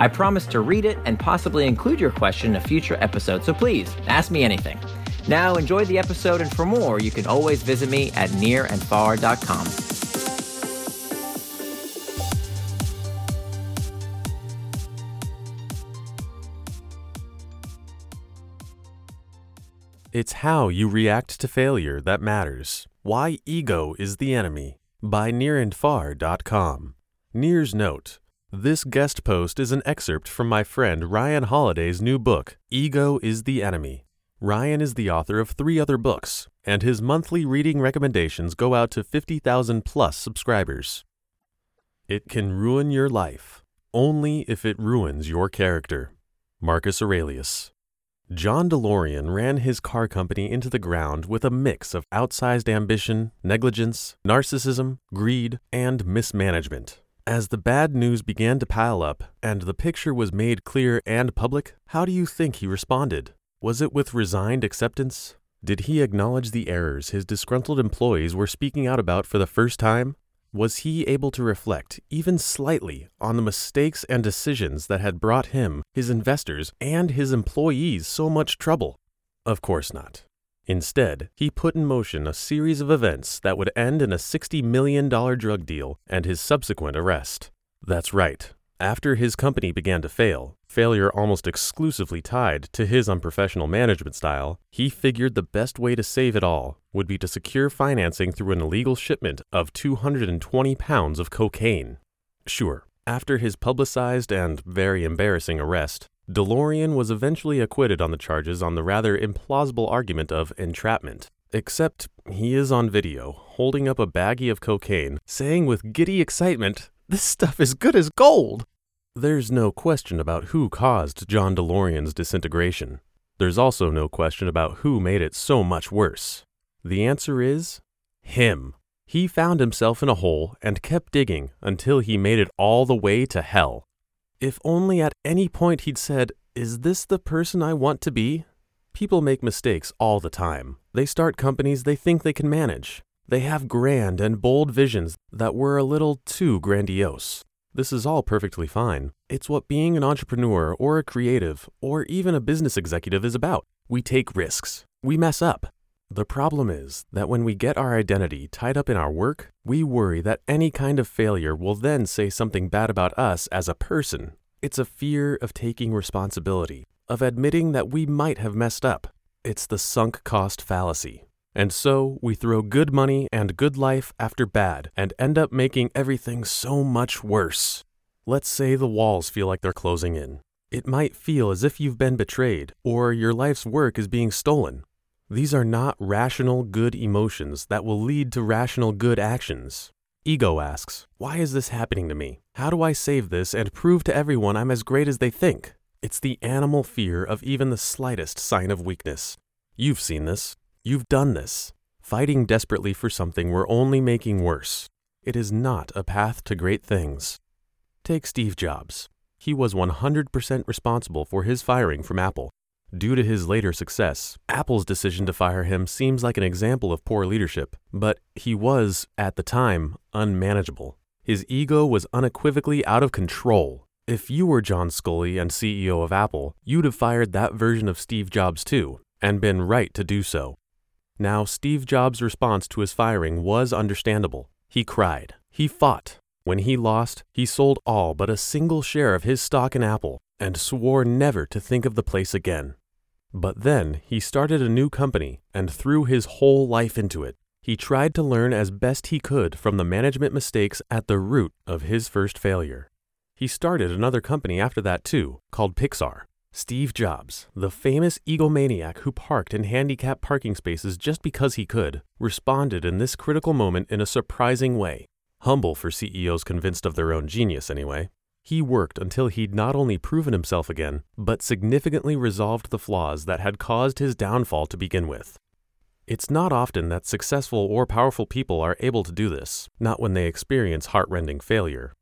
I promise to read it and possibly include your question in a future episode, so please ask me anything. Now, enjoy the episode, and for more, you can always visit me at nirandfar.com. It's how you react to failure that matters. Why ego is the enemy. By nirandfar.com. Nir's note. This guest post is an excerpt from my friend Ryan Holiday's new book, Ego is the Enemy. Ryan is the author of three other books, and his monthly reading recommendations go out to 50,000 plus subscribers. It can ruin your life, only if it ruins your character. Marcus Aurelius. John DeLorean ran his car company into the ground with a mix of outsized ambition, negligence, narcissism, greed, and mismanagement. As the bad news began to pile up and the picture was made clear and public, how do you think he responded? Was it with resigned acceptance? Did he acknowledge the errors his disgruntled employees were speaking out about for the first time? Was he able to reflect, even slightly, on the mistakes and decisions that had brought him, his investors, and his employees so much trouble? Of course not. Instead, he put in motion a series of events that would end in a $60 million drug deal and his subsequent arrest. That's right. After his company began to fail, failure almost exclusively tied to his unprofessional management style, he figured the best way to save it all would be to secure financing through an illegal shipment of 220 pounds of cocaine. Sure, after his publicized and very embarrassing arrest, DeLorean was eventually acquitted on the charges on the rather implausible argument of entrapment. Except he is on video, holding up a baggie of cocaine, saying with giddy excitement, This stuff is good as gold! There's no question about who caused John DeLorean's disintegration. There's also no question about who made it so much worse. The answer is him. He found himself in a hole and kept digging until he made it all the way to hell. If only at any point he'd said, Is this the person I want to be? People make mistakes all the time. They start companies they think they can manage. They have grand and bold visions that were a little too grandiose. This is all perfectly fine. It's what being an entrepreneur or a creative or even a business executive is about. We take risks. We mess up. The problem is that when we get our identity tied up in our work, we worry that any kind of failure will then say something bad about us as a person. It's a fear of taking responsibility, of admitting that we might have messed up. It's the sunk cost fallacy. And so we throw good money and good life after bad and end up making everything so much worse. Let's say the walls feel like they're closing in. It might feel as if you've been betrayed or your life's work is being stolen. These are not rational good emotions that will lead to rational good actions. Ego asks, Why is this happening to me? How do I save this and prove to everyone I'm as great as they think? It's the animal fear of even the slightest sign of weakness. You've seen this. You've done this. Fighting desperately for something we're only making worse. It is not a path to great things. Take Steve Jobs. He was 100% responsible for his firing from Apple. Due to his later success, Apple's decision to fire him seems like an example of poor leadership, but he was, at the time, unmanageable. His ego was unequivocally out of control. If you were John Sculley and CEO of Apple, you'd have fired that version of Steve Jobs too, and been right to do so. Now, Steve Jobs' response to his firing was understandable. He cried. He fought. When he lost, he sold all but a single share of his stock in Apple and swore never to think of the place again. But then he started a new company and threw his whole life into it. He tried to learn as best he could from the management mistakes at the root of his first failure. He started another company after that too, called Pixar. Steve Jobs, the famous egomaniac who parked in handicapped parking spaces just because he could, responded in this critical moment in a surprising way. Humble for CEOs convinced of their own genius, anyway. He worked until he'd not only proven himself again, but significantly resolved the flaws that had caused his downfall to begin with. It's not often that successful or powerful people are able to do this, not when they experience heartrending failure.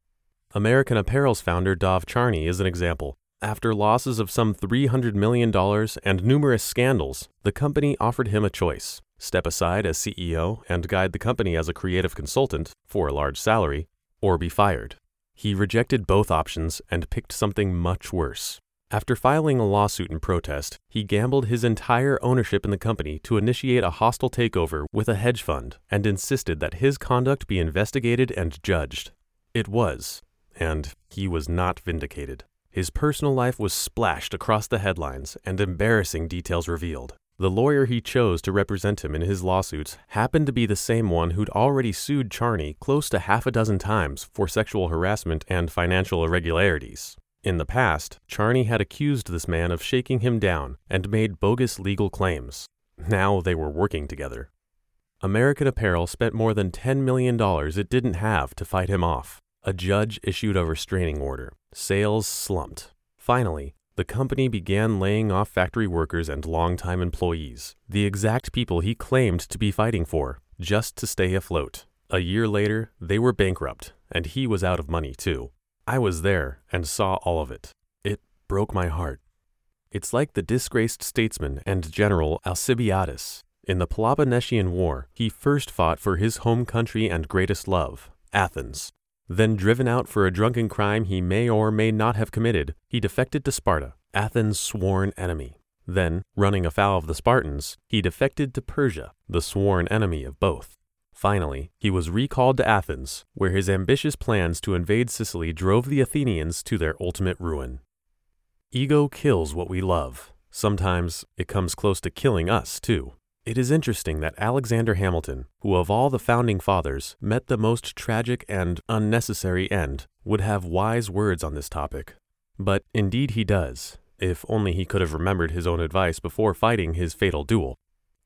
American Apparel's founder Dov Charney is an example. After losses of some $300 million and numerous scandals, the company offered him a choice step aside as CEO and guide the company as a creative consultant for a large salary, or be fired. He rejected both options and picked something much worse. After filing a lawsuit in protest, he gambled his entire ownership in the company to initiate a hostile takeover with a hedge fund and insisted that his conduct be investigated and judged. It was, and he was not vindicated. His personal life was splashed across the headlines and embarrassing details revealed. The lawyer he chose to represent him in his lawsuits happened to be the same one who'd already sued Charney close to half a dozen times for sexual harassment and financial irregularities. In the past, Charney had accused this man of shaking him down and made bogus legal claims. Now they were working together. American Apparel spent more than $10 million it didn't have to fight him off. A judge issued a restraining order. Sales slumped. Finally, the company began laying off factory workers and longtime employees, the exact people he claimed to be fighting for, just to stay afloat. A year later, they were bankrupt, and he was out of money too. I was there and saw all of it. It broke my heart. It's like the disgraced statesman and general Alcibiades. In the Peloponnesian War, he first fought for his home country and greatest love, Athens. Then, driven out for a drunken crime he may or may not have committed, he defected to Sparta, Athens' sworn enemy. Then, running afoul of the Spartans, he defected to Persia, the sworn enemy of both. Finally, he was recalled to Athens, where his ambitious plans to invade Sicily drove the Athenians to their ultimate ruin. Ego kills what we love. Sometimes it comes close to killing us, too. It is interesting that Alexander Hamilton, who of all the founding fathers met the most tragic and unnecessary end, would have wise words on this topic. But indeed he does, if only he could have remembered his own advice before fighting his fatal duel.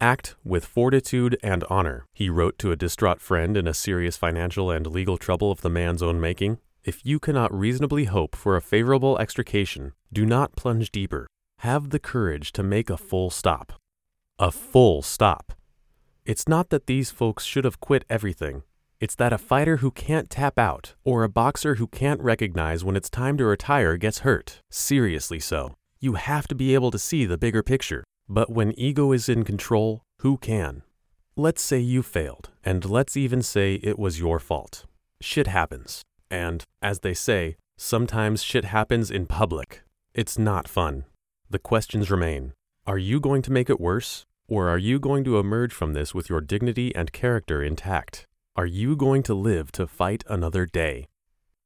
Act with fortitude and honor, he wrote to a distraught friend in a serious financial and legal trouble of the man's own making. If you cannot reasonably hope for a favorable extrication, do not plunge deeper. Have the courage to make a full stop. A full stop. It's not that these folks should have quit everything. It's that a fighter who can't tap out or a boxer who can't recognize when it's time to retire gets hurt. Seriously so. You have to be able to see the bigger picture. But when ego is in control, who can? Let's say you failed, and let's even say it was your fault. Shit happens. And, as they say, sometimes shit happens in public. It's not fun. The questions remain Are you going to make it worse? Or are you going to emerge from this with your dignity and character intact? Are you going to live to fight another day?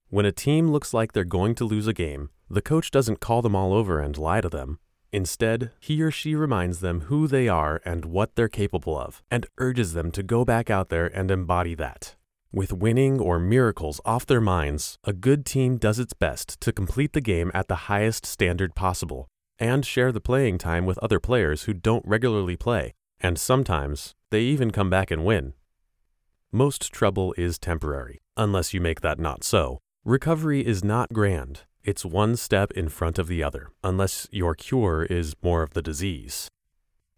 When a team looks like they're going to lose a game, the coach doesn't call them all over and lie to them. Instead, he or she reminds them who they are and what they're capable of, and urges them to go back out there and embody that. With winning or miracles off their minds, a good team does its best to complete the game at the highest standard possible and share the playing time with other players who don't regularly play, and sometimes they even come back and win. Most trouble is temporary, unless you make that not so. Recovery is not grand, it's one step in front of the other, unless your cure is more of the disease.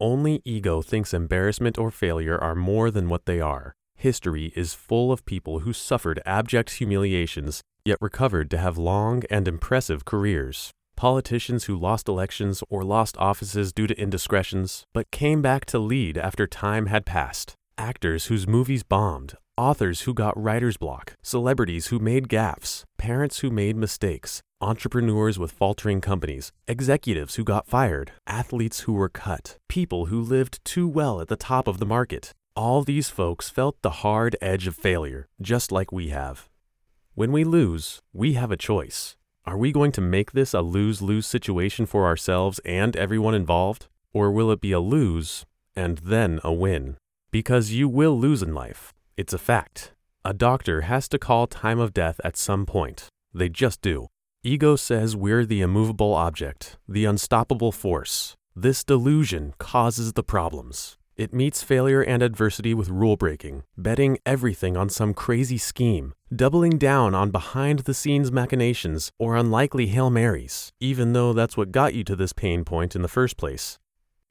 Only ego thinks embarrassment or failure are more than what they are. History is full of people who suffered abject humiliations, yet recovered to have long and impressive careers. Politicians who lost elections or lost offices due to indiscretions, but came back to lead after time had passed. Actors whose movies bombed, authors who got writer's block, celebrities who made gaffes, parents who made mistakes, entrepreneurs with faltering companies, executives who got fired, athletes who were cut, people who lived too well at the top of the market. All these folks felt the hard edge of failure, just like we have. When we lose, we have a choice. Are we going to make this a lose lose situation for ourselves and everyone involved? Or will it be a lose and then a win? Because you will lose in life. It's a fact. A doctor has to call time of death at some point. They just do. Ego says we're the immovable object, the unstoppable force. This delusion causes the problems. It meets failure and adversity with rule breaking, betting everything on some crazy scheme, doubling down on behind the scenes machinations or unlikely Hail Marys, even though that's what got you to this pain point in the first place.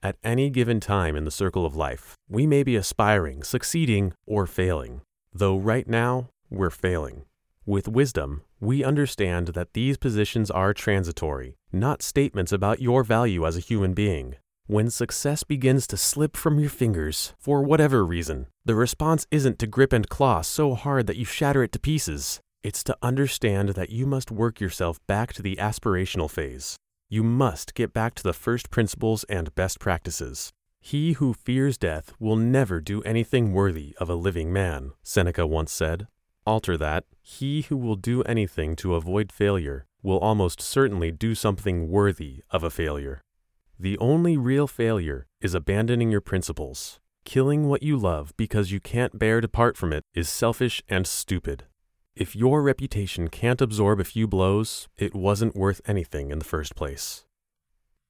At any given time in the circle of life, we may be aspiring, succeeding, or failing, though right now we're failing. With wisdom, we understand that these positions are transitory, not statements about your value as a human being. When success begins to slip from your fingers, for whatever reason, the response isn't to grip and claw so hard that you shatter it to pieces. It's to understand that you must work yourself back to the aspirational phase. You must get back to the first principles and best practices. He who fears death will never do anything worthy of a living man, Seneca once said. Alter that, he who will do anything to avoid failure will almost certainly do something worthy of a failure. The only real failure is abandoning your principles. Killing what you love because you can't bear to part from it is selfish and stupid. If your reputation can't absorb a few blows, it wasn't worth anything in the first place.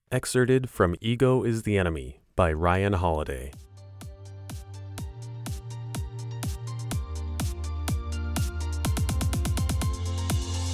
Excerpted from Ego is the Enemy by Ryan Holiday.